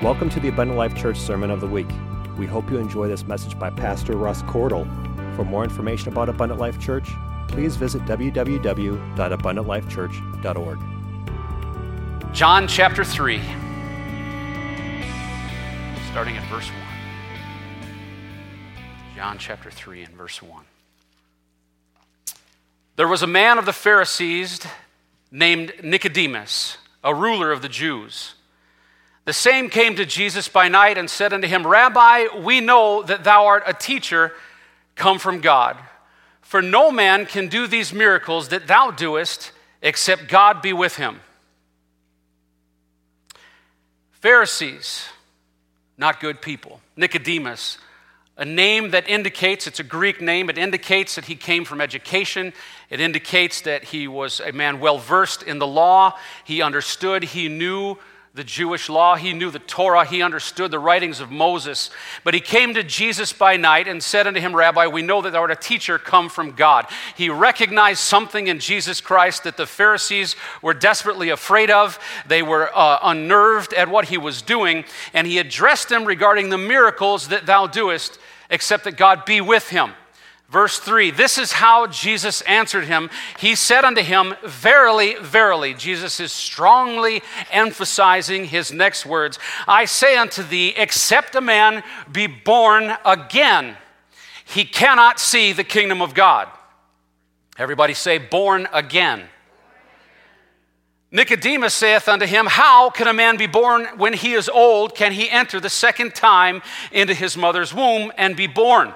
Welcome to the Abundant Life Church Sermon of the Week. We hope you enjoy this message by Pastor Russ Cordle. For more information about Abundant Life Church, please visit www.abundantlifechurch.org. John chapter 3, starting at verse 1. John chapter 3 and verse 1. There was a man of the Pharisees named Nicodemus, a ruler of the Jews. The same came to Jesus by night and said unto him, Rabbi, we know that thou art a teacher come from God. For no man can do these miracles that thou doest except God be with him. Pharisees, not good people. Nicodemus, a name that indicates, it's a Greek name, it indicates that he came from education. It indicates that he was a man well versed in the law. He understood, he knew the Jewish law, he knew the Torah, he understood the writings of Moses. But he came to Jesus by night and said unto him, Rabbi, we know that thou art a teacher come from God. He recognized something in Jesus Christ that the Pharisees were desperately afraid of. They were uh, unnerved at what he was doing, and he addressed them regarding the miracles that thou doest, except that God be with him. Verse 3 This is how Jesus answered him. He said unto him, Verily, verily. Jesus is strongly emphasizing his next words. I say unto thee, except a man be born again, he cannot see the kingdom of God. Everybody say, born again. Nicodemus saith unto him, How can a man be born when he is old? Can he enter the second time into his mother's womb and be born?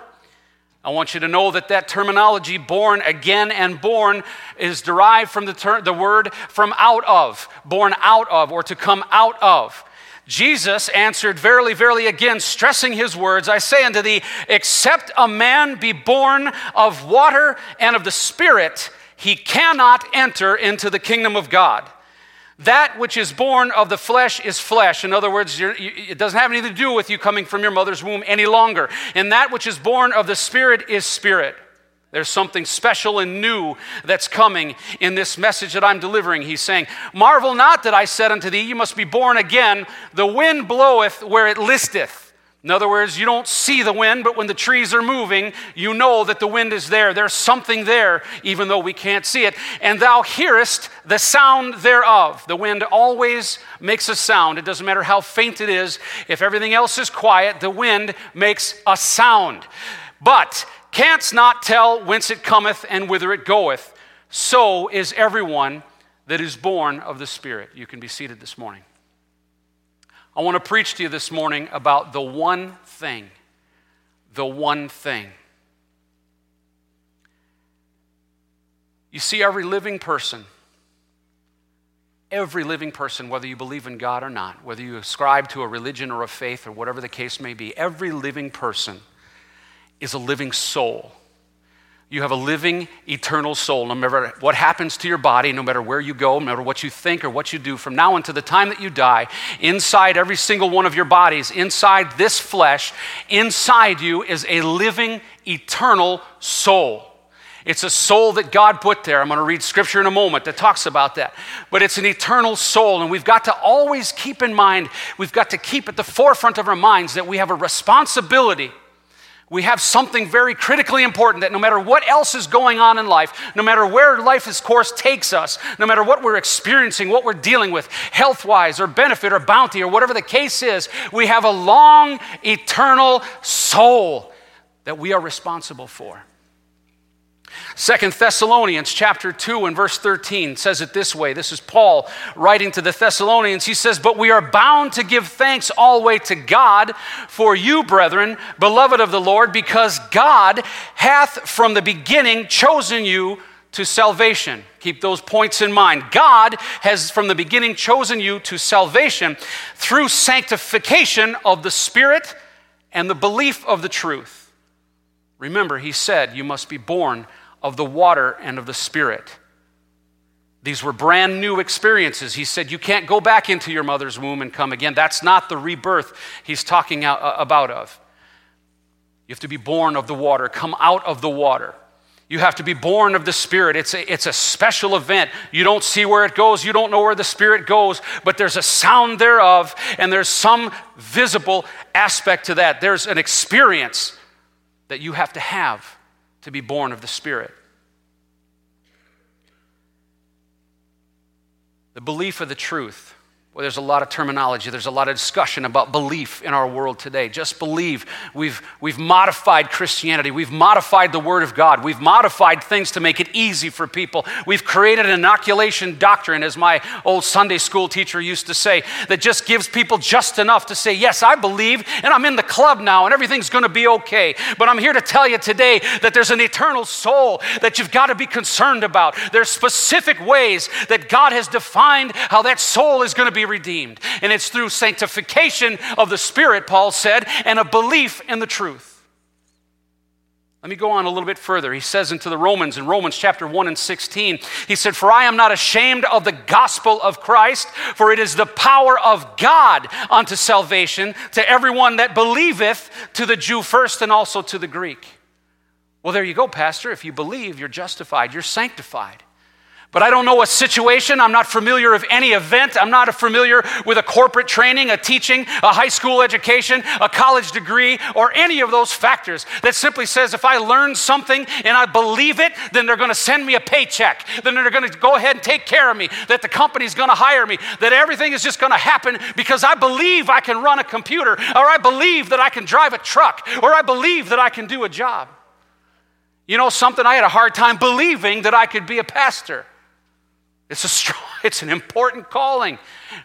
I want you to know that that terminology, born again and born, is derived from the, ter- the word from out of, born out of, or to come out of. Jesus answered, Verily, verily, again, stressing his words, I say unto thee, except a man be born of water and of the Spirit, he cannot enter into the kingdom of God. That which is born of the flesh is flesh. In other words, you, it doesn't have anything to do with you coming from your mother's womb any longer. And that which is born of the Spirit is spirit. There's something special and new that's coming in this message that I'm delivering. He's saying, Marvel not that I said unto thee, You must be born again. The wind bloweth where it listeth. In other words, you don't see the wind, but when the trees are moving, you know that the wind is there. There's something there, even though we can't see it. And thou hearest the sound thereof. The wind always makes a sound. It doesn't matter how faint it is. If everything else is quiet, the wind makes a sound. But canst not tell whence it cometh and whither it goeth. So is everyone that is born of the Spirit. You can be seated this morning. I want to preach to you this morning about the one thing. The one thing. You see, every living person, every living person, whether you believe in God or not, whether you ascribe to a religion or a faith or whatever the case may be, every living person is a living soul. You have a living, eternal soul. No matter what happens to your body, no matter where you go, no matter what you think or what you do, from now until the time that you die, inside every single one of your bodies, inside this flesh, inside you is a living, eternal soul. It's a soul that God put there. I'm going to read scripture in a moment that talks about that. But it's an eternal soul, and we've got to always keep in mind, we've got to keep at the forefront of our minds that we have a responsibility we have something very critically important that no matter what else is going on in life, no matter where life's course takes us, no matter what we're experiencing, what we're dealing with, health wise or benefit or bounty or whatever the case is, we have a long, eternal soul that we are responsible for. Second Thessalonians chapter 2 and verse 13 says it this way. This is Paul writing to the Thessalonians. He says, But we are bound to give thanks always to God for you, brethren, beloved of the Lord, because God hath from the beginning chosen you to salvation. Keep those points in mind. God has from the beginning chosen you to salvation through sanctification of the Spirit and the belief of the truth. Remember, he said, You must be born of the water and of the Spirit. These were brand new experiences. He said, You can't go back into your mother's womb and come again. That's not the rebirth he's talking uh, about of. You have to be born of the water, come out of the water. You have to be born of the Spirit. It's a, it's a special event. You don't see where it goes, you don't know where the Spirit goes, but there's a sound thereof, and there's some visible aspect to that. There's an experience that you have to have to be born of the Spirit. The belief of the truth there's a lot of terminology, there's a lot of discussion about belief in our world today. Just believe. We've, we've modified Christianity, we've modified the Word of God, we've modified things to make it easy for people. We've created an inoculation doctrine, as my old Sunday school teacher used to say, that just gives people just enough to say, Yes, I believe, and I'm in the club now, and everything's going to be okay. But I'm here to tell you today that there's an eternal soul that you've got to be concerned about. There's specific ways that God has defined how that soul is going to be redeemed. And it's through sanctification of the Spirit, Paul said, and a belief in the truth. Let me go on a little bit further. He says into the Romans, in Romans chapter 1 and 16, he said, For I am not ashamed of the gospel of Christ, for it is the power of God unto salvation to everyone that believeth, to the Jew first and also to the Greek. Well, there you go, Pastor. If you believe, you're justified, you're sanctified. But I don't know a situation. I'm not familiar of any event. I'm not familiar with a corporate training, a teaching, a high school education, a college degree, or any of those factors that simply says if I learn something and I believe it, then they're going to send me a paycheck. Then they're going to go ahead and take care of me. That the company's going to hire me. That everything is just going to happen because I believe I can run a computer, or I believe that I can drive a truck, or I believe that I can do a job. You know something? I had a hard time believing that I could be a pastor. It's, a strong, it's an important calling.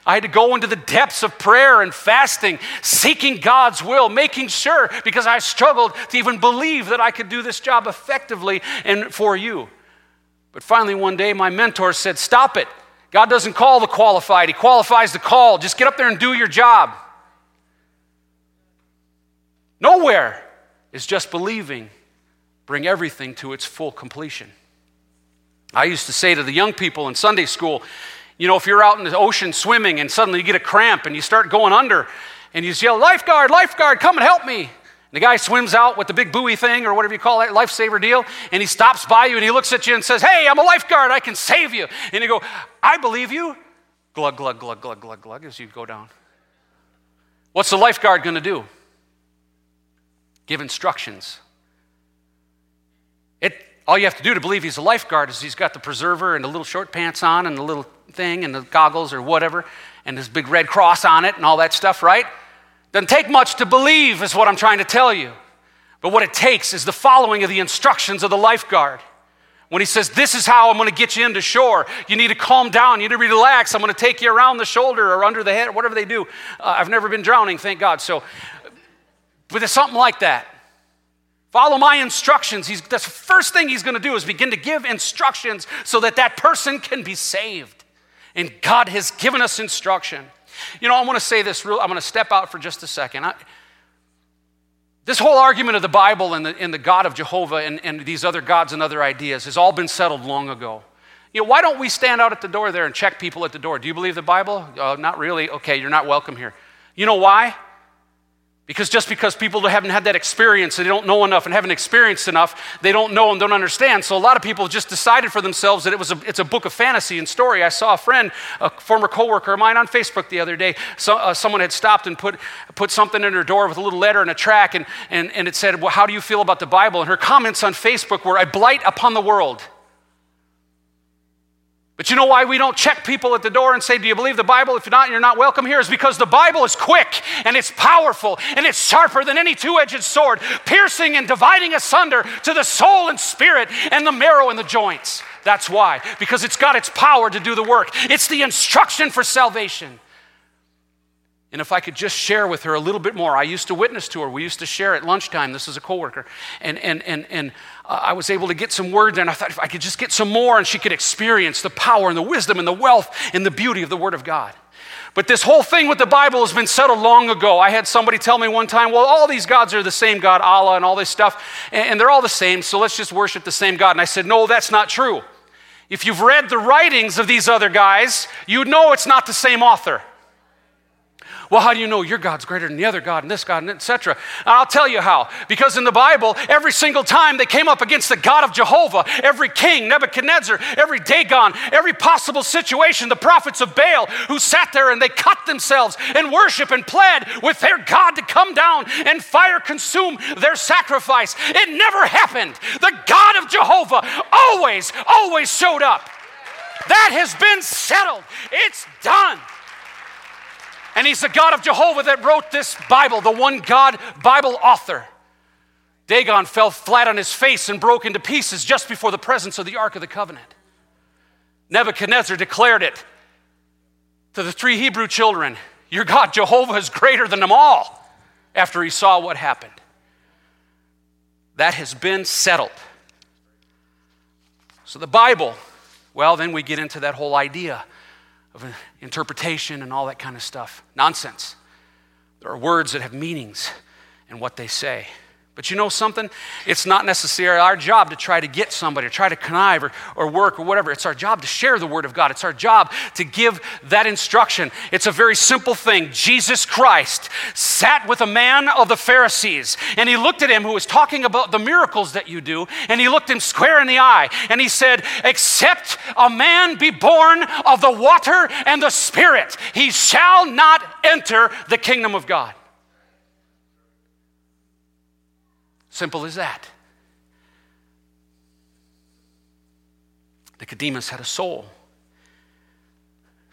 I had to go into the depths of prayer and fasting, seeking God's will, making sure, because I struggled to even believe that I could do this job effectively and for you. But finally, one day, my mentor said, Stop it. God doesn't call the qualified, He qualifies the call. Just get up there and do your job. Nowhere is just believing bring everything to its full completion. I used to say to the young people in Sunday school, you know, if you're out in the ocean swimming and suddenly you get a cramp and you start going under and you yell, lifeguard, lifeguard, come and help me. And the guy swims out with the big buoy thing or whatever you call that lifesaver deal, and he stops by you and he looks at you and says, Hey, I'm a lifeguard, I can save you. And you go, I believe you. Glug, glug, glug, glug, glug, glug, as you go down. What's the lifeguard going to do? Give instructions. All you have to do to believe he's a lifeguard is he's got the preserver and the little short pants on and the little thing and the goggles or whatever and this big red cross on it and all that stuff, right? Doesn't take much to believe, is what I'm trying to tell you. But what it takes is the following of the instructions of the lifeguard. When he says, This is how I'm going to get you into shore, you need to calm down, you need to relax. I'm going to take you around the shoulder or under the head, or whatever they do. Uh, I've never been drowning, thank God. So, but it's something like that. Follow my instructions. He's, the first thing he's going to do is begin to give instructions so that that person can be saved. And God has given us instruction. You know, I want to say this real, I'm going to step out for just a second. I, this whole argument of the Bible and the, and the God of Jehovah and, and these other gods and other ideas has all been settled long ago. You know, why don't we stand out at the door there and check people at the door? Do you believe the Bible? Uh, not really. Okay, you're not welcome here. You know why? Because just because people haven't had that experience, and they don't know enough and haven't experienced enough, they don't know and don't understand. So a lot of people just decided for themselves that it was a, it's a book of fantasy and story. I saw a friend, a former coworker of mine on Facebook the other day. So, uh, someone had stopped and put, put something in her door with a little letter and a track, and, and, and it said, Well, how do you feel about the Bible? And her comments on Facebook were, I blight upon the world. But you know why we don't check people at the door and say, Do you believe the Bible? If you're not, you're not welcome here, is because the Bible is quick and it's powerful and it's sharper than any two edged sword, piercing and dividing asunder to the soul and spirit and the marrow and the joints. That's why, because it's got its power to do the work. It's the instruction for salvation. And if I could just share with her a little bit more, I used to witness to her. We used to share at lunchtime. This is a coworker, and and and and I was able to get some words, and I thought if I could just get some more, and she could experience the power and the wisdom and the wealth and the beauty of the Word of God. But this whole thing with the Bible has been settled long ago. I had somebody tell me one time, well, all these gods are the same God, Allah, and all this stuff, and, and they're all the same, so let's just worship the same God. And I said, no, that's not true. If you've read the writings of these other guys, you'd know it's not the same author. Well, how do you know your God's greater than the other God and this God and etc.? I'll tell you how. Because in the Bible, every single time they came up against the God of Jehovah, every king, Nebuchadnezzar, every Dagon, every possible situation, the prophets of Baal who sat there and they cut themselves and worship and pled with their God to come down and fire consume their sacrifice. It never happened. The God of Jehovah always, always showed up. That has been settled. It's done. And he's the God of Jehovah that wrote this Bible, the one God Bible author. Dagon fell flat on his face and broke into pieces just before the presence of the Ark of the Covenant. Nebuchadnezzar declared it to the three Hebrew children Your God, Jehovah, is greater than them all, after he saw what happened. That has been settled. So the Bible, well, then we get into that whole idea of interpretation and all that kind of stuff. Nonsense. There are words that have meanings in what they say. But you know something? It's not necessarily our job to try to get somebody or try to connive or, or work or whatever. It's our job to share the Word of God. It's our job to give that instruction. It's a very simple thing. Jesus Christ sat with a man of the Pharisees and he looked at him who was talking about the miracles that you do and he looked him square in the eye and he said, Except a man be born of the water and the Spirit, he shall not enter the kingdom of God. Simple as that. Nicodemus had a soul.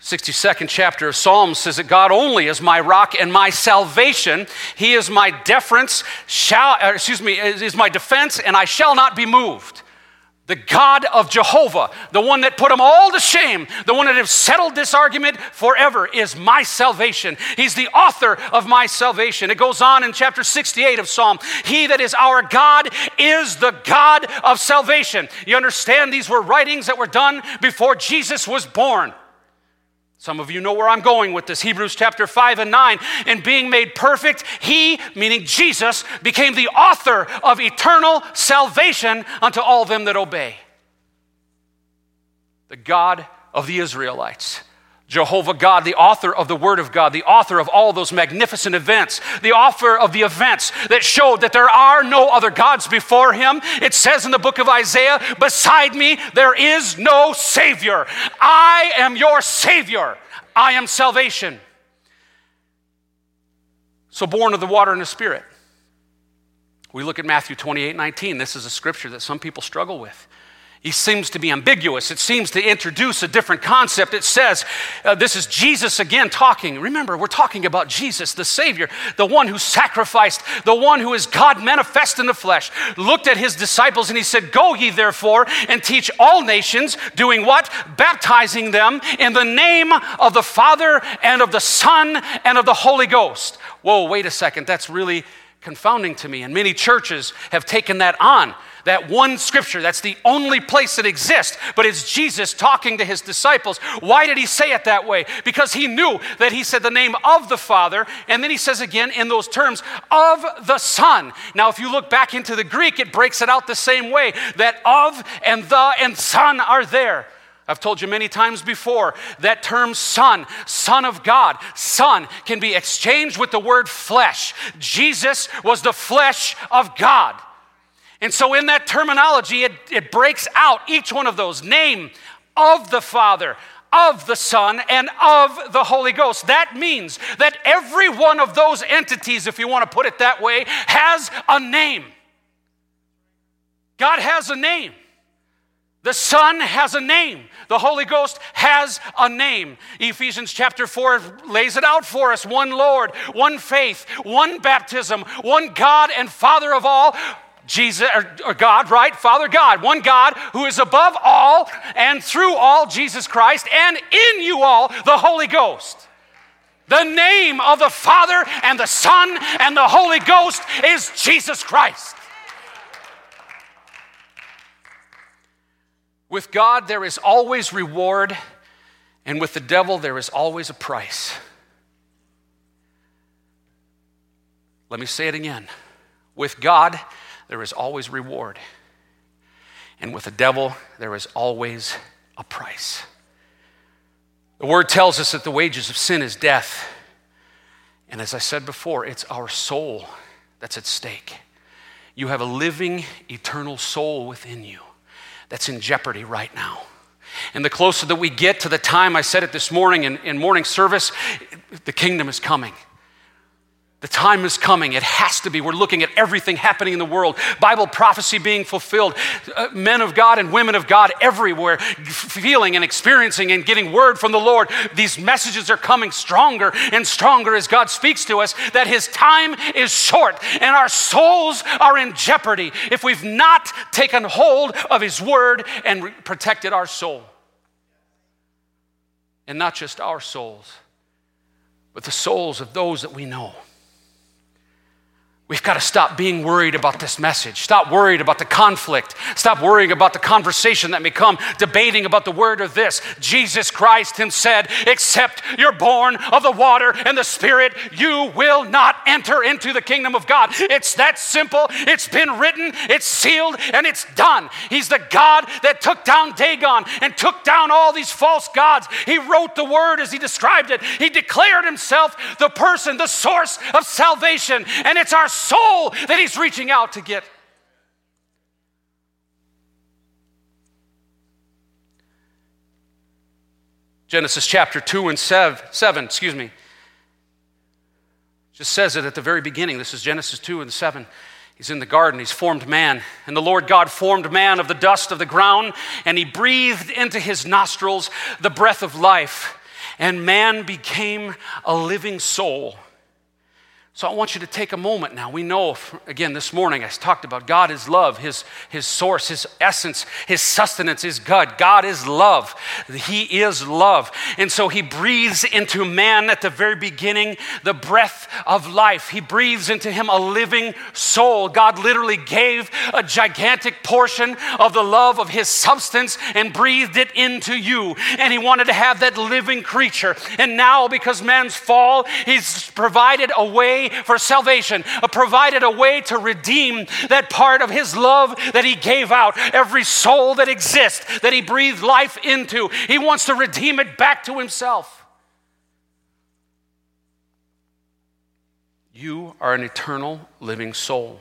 62nd chapter of Psalms says that God only is my rock and my salvation. He is my deference, shall, uh, excuse me, is my defense, and I shall not be moved the God of Jehovah, the one that put them all to shame, the one that has settled this argument forever, is my salvation. He's the author of my salvation. It goes on in chapter 68 of Psalm He that is our God is the God of salvation. You understand, these were writings that were done before Jesus was born. Some of you know where I'm going with this. Hebrews chapter 5 and 9. And being made perfect, he, meaning Jesus, became the author of eternal salvation unto all them that obey. The God of the Israelites. Jehovah God, the author of the Word of God, the author of all those magnificent events, the author of the events that showed that there are no other gods before Him. It says in the book of Isaiah, Beside me there is no Savior. I am your Savior. I am salvation. So, born of the water and the Spirit. We look at Matthew 28 19. This is a scripture that some people struggle with. He seems to be ambiguous. It seems to introduce a different concept. It says, uh, This is Jesus again talking. Remember, we're talking about Jesus, the Savior, the one who sacrificed, the one who is God manifest in the flesh. Looked at his disciples and he said, Go ye therefore and teach all nations, doing what? Baptizing them in the name of the Father and of the Son and of the Holy Ghost. Whoa, wait a second. That's really confounding to me. And many churches have taken that on that one scripture. That's the only place that exists, but it's Jesus talking to his disciples. Why did he say it that way? Because he knew that he said the name of the Father, and then he says again in those terms, of the Son. Now, if you look back into the Greek, it breaks it out the same way that of and the and Son are there. I've told you many times before that term son, son of God, son can be exchanged with the word flesh. Jesus was the flesh of God. And so, in that terminology, it, it breaks out each one of those name of the Father, of the Son, and of the Holy Ghost. That means that every one of those entities, if you want to put it that way, has a name. God has a name. The Son has a name. The Holy Ghost has a name. Ephesians chapter 4 lays it out for us one Lord, one faith, one baptism, one God and Father of all Jesus, or, or God, right? Father God, one God who is above all and through all, Jesus Christ, and in you all, the Holy Ghost. The name of the Father and the Son and the Holy Ghost is Jesus Christ. With God, there is always reward, and with the devil, there is always a price. Let me say it again. With God, there is always reward. And with the devil, there is always a price. The word tells us that the wages of sin is death. And as I said before, it's our soul that's at stake. You have a living, eternal soul within you that's in jeopardy right now. And the closer that we get to the time, I said it this morning in, in morning service, the kingdom is coming. The time is coming. It has to be. We're looking at everything happening in the world, Bible prophecy being fulfilled, uh, men of God and women of God everywhere feeling and experiencing and getting word from the Lord. These messages are coming stronger and stronger as God speaks to us that His time is short and our souls are in jeopardy if we've not taken hold of His word and protected our soul. And not just our souls, but the souls of those that we know. We've got to stop being worried about this message. Stop worried about the conflict. Stop worrying about the conversation that may come, debating about the word or this. Jesus Christ and said, Except you're born of the water and the Spirit, you will not enter into the kingdom of God. It's that simple. It's been written, it's sealed, and it's done. He's the God that took down Dagon and took down all these false gods. He wrote the word as He described it. He declared Himself the person, the source of salvation. And it's our soul that he's reaching out to get. Genesis chapter 2 and 7, excuse me, just says it at the very beginning. This is Genesis 2 and 7. He's in the garden, he's formed man. And the Lord God formed man of the dust of the ground, and he breathed into his nostrils the breath of life, and man became a living soul. So I want you to take a moment now. We know, again, this morning I talked about God is love, His, His source, His essence, His sustenance is God. God is love. He is love. And so He breathes into man at the very beginning the breath of life. He breathes into him a living soul. God literally gave a gigantic portion of the love of His substance and breathed it into you. And He wanted to have that living creature. And now, because man's fall, He's provided a way for salvation, uh, provided a way to redeem that part of His love that He gave out, every soul that exists that He breathed life into. He wants to redeem it back to Himself. You are an eternal living soul,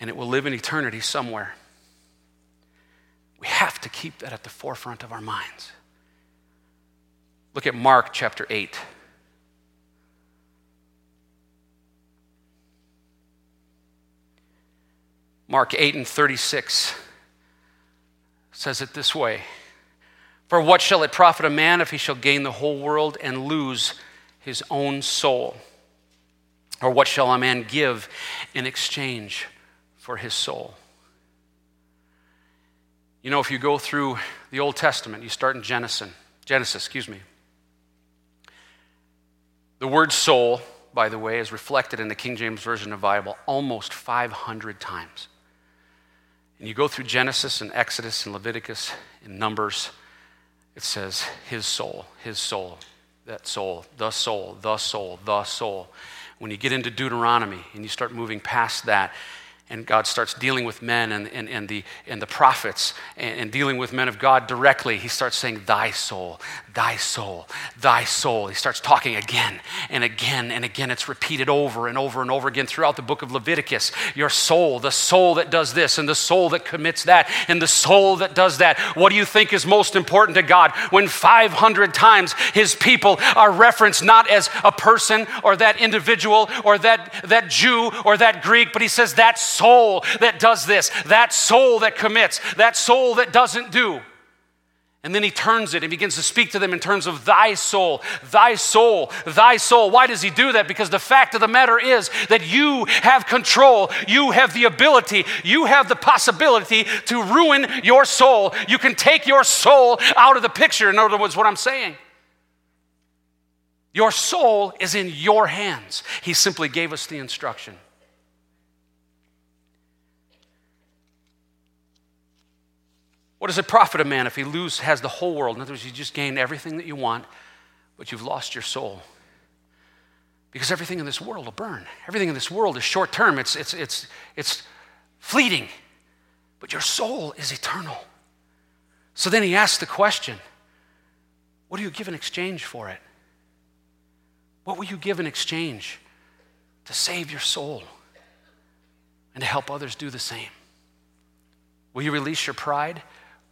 and it will live in eternity somewhere. We have to keep that at the forefront of our minds. Look at Mark chapter 8. Mark 8 and 36 says it this way For what shall it profit a man if he shall gain the whole world and lose his own soul? Or what shall a man give in exchange for his soul? You know, if you go through the Old Testament, you start in Genesis, Genesis, excuse me. The word soul, by the way, is reflected in the King James Version of the Bible almost 500 times. And you go through Genesis and Exodus and Leviticus and Numbers, it says, His soul, His soul, that soul, the soul, the soul, the soul. When you get into Deuteronomy and you start moving past that, and God starts dealing with men and, and, and, the, and the prophets and, and, dealing with men of God directly, he starts saying, Thy soul, thy soul, thy soul. He starts talking again and again and again. It's repeated over and over and over again throughout the book of Leviticus. Your soul, the soul that does this, and the soul that commits that, and the soul that does that. What do you think is most important to God when 500 times his people are referenced not as a person or that individual or that, that Jew or that Greek, but he says that soul that does this, that soul that commits, that soul that doesn't do? And then he turns it and begins to speak to them in terms of thy soul, thy soul, thy soul. Why does he do that? Because the fact of the matter is that you have control, you have the ability, you have the possibility to ruin your soul. You can take your soul out of the picture, in other words, what I'm saying. Your soul is in your hands. He simply gave us the instruction. What does it profit a man if he lose, has the whole world? In other words, you just gain everything that you want, but you've lost your soul. Because everything in this world will burn. Everything in this world is short term, it's, it's, it's, it's fleeting, but your soul is eternal. So then he asks the question what do you give in exchange for it? What will you give in exchange to save your soul and to help others do the same? Will you release your pride?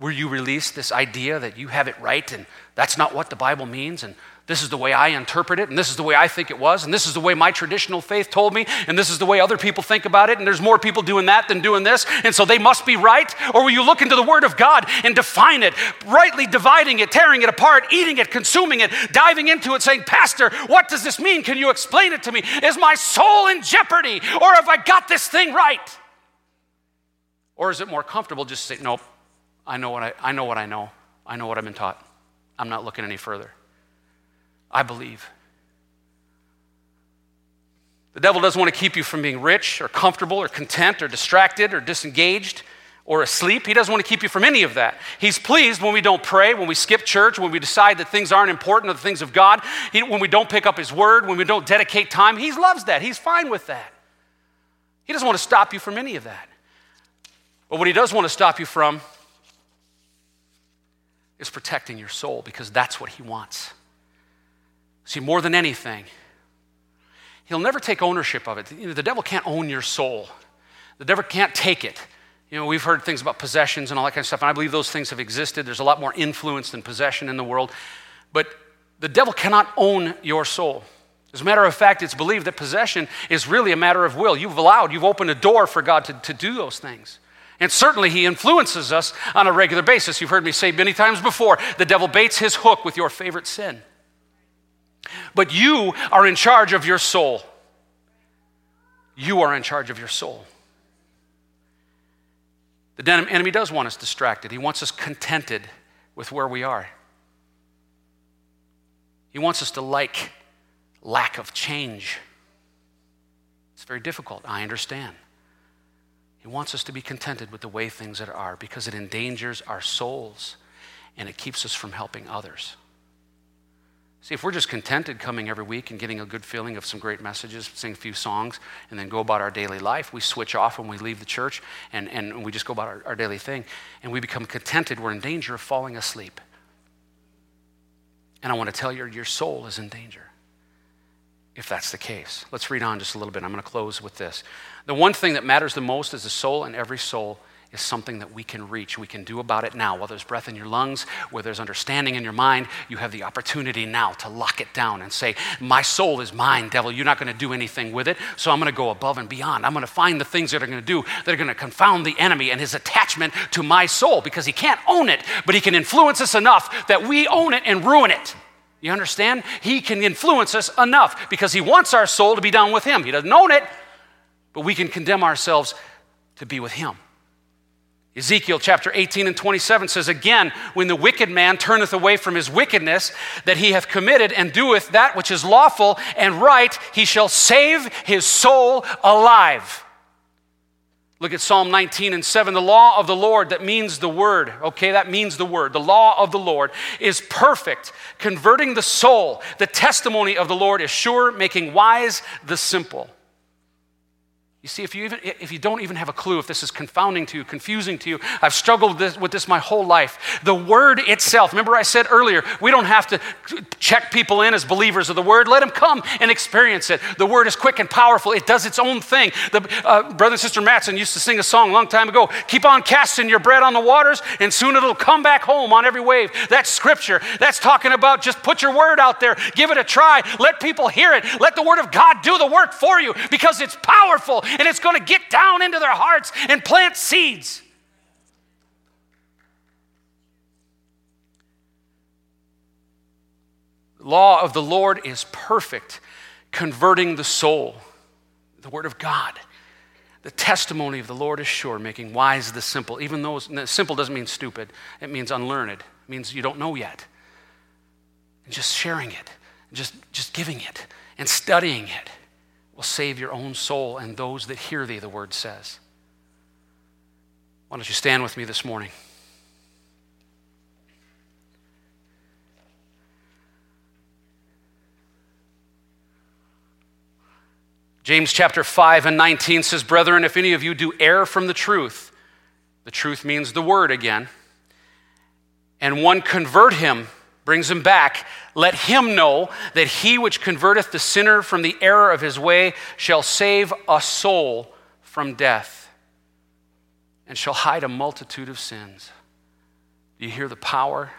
Will you release this idea that you have it right and that's not what the Bible means and this is the way I interpret it, and this is the way I think it was, and this is the way my traditional faith told me, and this is the way other people think about it, and there's more people doing that than doing this, and so they must be right? Or will you look into the Word of God and define it, rightly dividing it, tearing it apart, eating it, consuming it, diving into it, saying, Pastor, what does this mean? Can you explain it to me? Is my soul in jeopardy, or have I got this thing right? Or is it more comfortable just to say, Nope, I know what I, I know what I know. I know what I've been taught. I'm not looking any further. I believe. The devil doesn't want to keep you from being rich or comfortable or content or distracted or disengaged or asleep. He doesn't want to keep you from any of that. He's pleased when we don't pray, when we skip church, when we decide that things aren't important or the things of God, he, when we don't pick up His word, when we don't dedicate time. He loves that. He's fine with that. He doesn't want to stop you from any of that. But what He does want to stop you from is protecting your soul because that's what He wants. See, more than anything, he'll never take ownership of it. You know, the devil can't own your soul, the devil can't take it. You know, we've heard things about possessions and all that kind of stuff, and I believe those things have existed. There's a lot more influence than possession in the world. But the devil cannot own your soul. As a matter of fact, it's believed that possession is really a matter of will. You've allowed, you've opened a door for God to, to do those things. And certainly, he influences us on a regular basis. You've heard me say many times before the devil baits his hook with your favorite sin. But you are in charge of your soul. You are in charge of your soul. The enemy does want us distracted, he wants us contented with where we are. He wants us to like lack of change. It's very difficult, I understand. He wants us to be contented with the way things are because it endangers our souls and it keeps us from helping others. See, if we're just contented coming every week and getting a good feeling of some great messages, sing a few songs, and then go about our daily life, we switch off when we leave the church and, and we just go about our, our daily thing, and we become contented, we're in danger of falling asleep. And I want to tell you, your soul is in danger if that's the case. Let's read on just a little bit. I'm going to close with this. The one thing that matters the most is the soul, and every soul is something that we can reach. We can do about it now. While there's breath in your lungs, where there's understanding in your mind, you have the opportunity now to lock it down and say, My soul is mine, devil. You're not going to do anything with it. So I'm going to go above and beyond. I'm going to find the things that are going to do that are going to confound the enemy and his attachment to my soul because he can't own it, but he can influence us enough that we own it and ruin it. You understand? He can influence us enough because he wants our soul to be down with him. He doesn't own it, but we can condemn ourselves to be with him. Ezekiel chapter 18 and 27 says, Again, when the wicked man turneth away from his wickedness that he hath committed and doeth that which is lawful and right, he shall save his soul alive. Look at Psalm 19 and 7. The law of the Lord, that means the word, okay, that means the word. The law of the Lord is perfect, converting the soul. The testimony of the Lord is sure, making wise the simple. You see, if you, even, if you don't even have a clue if this is confounding to you, confusing to you, I've struggled this, with this my whole life. The Word itself, remember I said earlier, we don't have to check people in as believers of the Word. Let them come and experience it. The Word is quick and powerful, it does its own thing. The, uh, Brother and Sister Matson used to sing a song a long time ago Keep on casting your bread on the waters, and soon it'll come back home on every wave. That's Scripture. That's talking about just put your Word out there, give it a try, let people hear it, let the Word of God do the work for you because it's powerful and it's going to get down into their hearts and plant seeds. Law of the Lord is perfect, converting the soul. The word of God. The testimony of the Lord is sure, making wise the simple. Even though simple doesn't mean stupid, it means unlearned. It means you don't know yet. And just sharing it, just, just giving it, and studying it will save your own soul and those that hear thee, the word says. Why don't you stand with me this morning? James chapter 5 and 19 says, Brethren, if any of you do err from the truth, the truth means the word again, and one convert him brings him back. Let him know that he which converteth the sinner from the error of his way shall save a soul from death and shall hide a multitude of sins. Do you hear the power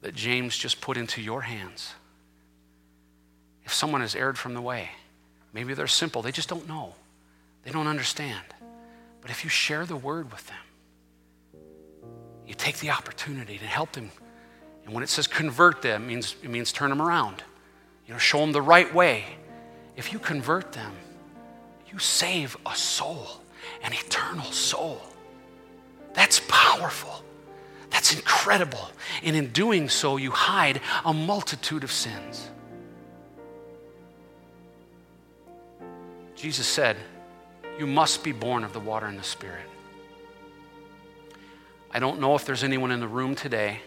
that James just put into your hands? If someone has erred from the way, maybe they're simple, they just don't know, they don't understand. But if you share the word with them, you take the opportunity to help them and when it says convert them, it means, it means turn them around. You know, show them the right way. If you convert them, you save a soul, an eternal soul. That's powerful. That's incredible. And in doing so, you hide a multitude of sins. Jesus said, You must be born of the water and the Spirit. I don't know if there's anyone in the room today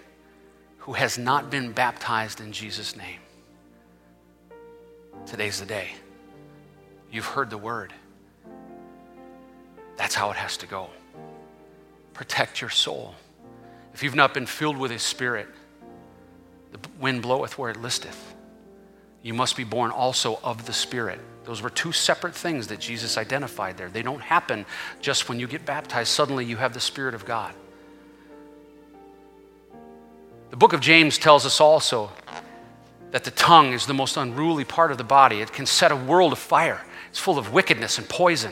who has not been baptized in Jesus' name. Today's the day. You've heard the word. That's how it has to go. Protect your soul. If you've not been filled with His Spirit, the wind bloweth where it listeth. You must be born also of the Spirit. Those were two separate things that Jesus identified there. They don't happen just when you get baptized, suddenly you have the Spirit of God. The book of James tells us also that the tongue is the most unruly part of the body. It can set a world afire, it's full of wickedness and poison.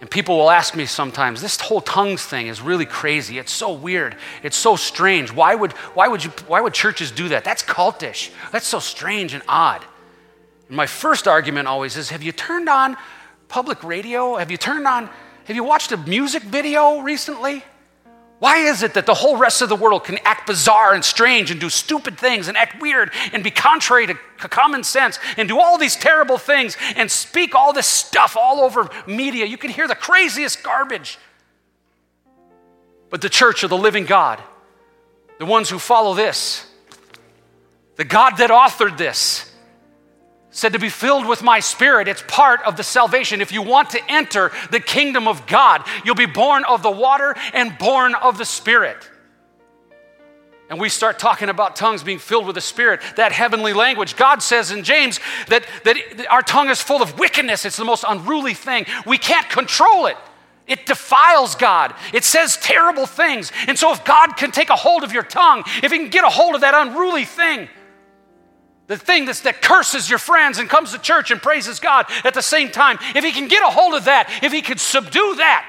And people will ask me sometimes, this whole tongues thing is really crazy. It's so weird. It's so strange. Why would, why would, you, why would churches do that? That's cultish. That's so strange and odd. And my first argument always is have you turned on public radio? Have you turned on, have you watched a music video recently? Why is it that the whole rest of the world can act bizarre and strange and do stupid things and act weird and be contrary to common sense and do all these terrible things and speak all this stuff all over media? You can hear the craziest garbage. But the church of the living God, the ones who follow this, the God that authored this, said to be filled with my spirit. It's part of the salvation. If you want to enter the kingdom of God, you'll be born of the water and born of the spirit. And we start talking about tongues being filled with the Spirit, that heavenly language. God says in James that, that our tongue is full of wickedness. It's the most unruly thing. We can't control it. It defiles God. It says terrible things. And so, if God can take a hold of your tongue, if He can get a hold of that unruly thing, the thing that's, that curses your friends and comes to church and praises God at the same time, if he can get a hold of that, if he can subdue that,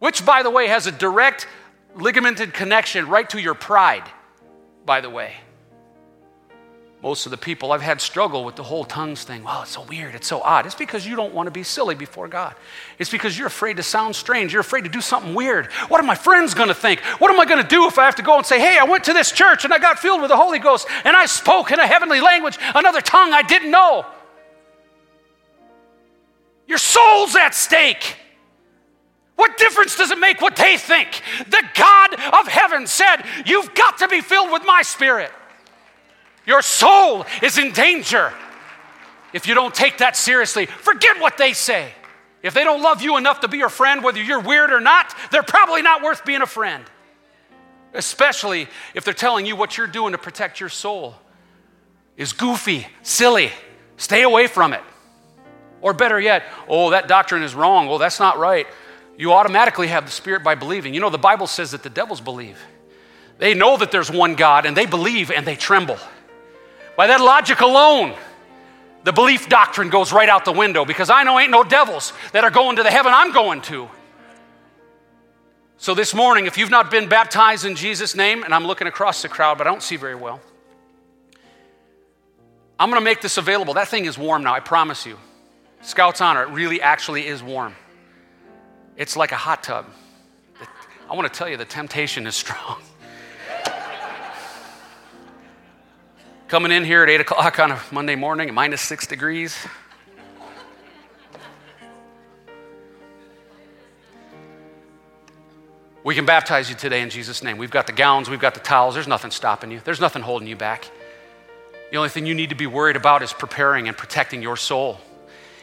which, by the way, has a direct ligamented connection right to your pride, by the way most of the people I've had struggle with the whole tongues thing. Well, it's so weird, it's so odd. It's because you don't want to be silly before God. It's because you're afraid to sound strange. You're afraid to do something weird. What are my friends going to think? What am I going to do if I have to go and say, hey, I went to this church and I got filled with the Holy Ghost and I spoke in a heavenly language, another tongue I didn't know? Your soul's at stake. What difference does it make what they think? The God of heaven said, You've got to be filled with my spirit. Your soul is in danger if you don't take that seriously. Forget what they say. If they don't love you enough to be your friend, whether you're weird or not, they're probably not worth being a friend. Especially if they're telling you what you're doing to protect your soul is goofy, silly. Stay away from it. Or better yet, oh, that doctrine is wrong. Oh, that's not right. You automatically have the Spirit by believing. You know, the Bible says that the devils believe. They know that there's one God and they believe and they tremble. By that logic alone, the belief doctrine goes right out the window because I know ain't no devils that are going to the heaven I'm going to. So this morning, if you've not been baptized in Jesus' name, and I'm looking across the crowd, but I don't see very well, I'm going to make this available. That thing is warm now, I promise you. Scouts Honor, it really actually is warm. It's like a hot tub. I want to tell you, the temptation is strong. Coming in here at 8 o'clock on a Monday morning minus six degrees. We can baptize you today in Jesus' name. We've got the gowns, we've got the towels. There's nothing stopping you, there's nothing holding you back. The only thing you need to be worried about is preparing and protecting your soul.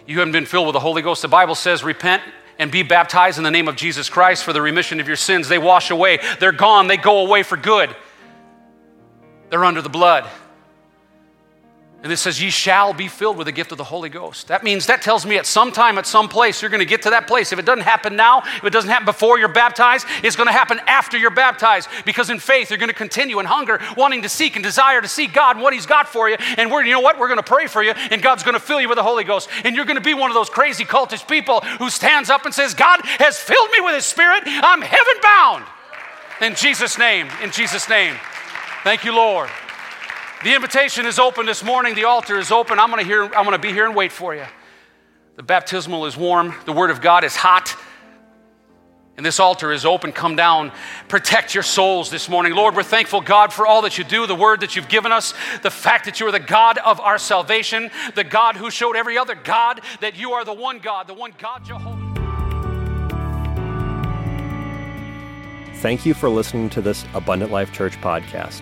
You haven't been filled with the Holy Ghost. The Bible says, repent and be baptized in the name of Jesus Christ for the remission of your sins. They wash away, they're gone, they go away for good. They're under the blood. And it says, Ye shall be filled with the gift of the Holy Ghost. That means, that tells me at some time, at some place, you're going to get to that place. If it doesn't happen now, if it doesn't happen before you're baptized, it's going to happen after you're baptized. Because in faith, you're going to continue in hunger, wanting to seek and desire to see God and what He's got for you. And we're, you know what? We're going to pray for you, and God's going to fill you with the Holy Ghost. And you're going to be one of those crazy cultish people who stands up and says, God has filled me with His Spirit. I'm heaven bound. In Jesus' name, in Jesus' name. Thank you, Lord. The invitation is open this morning. The altar is open. I'm going to hear I'm going to be here and wait for you. The baptismal is warm. The word of God is hot. And this altar is open. Come down. Protect your souls this morning. Lord, we're thankful, God, for all that you do, the word that you've given us, the fact that you are the God of our salvation, the God who showed every other God that you are the one God, the one God Jehovah. Thank you for listening to this Abundant Life Church podcast.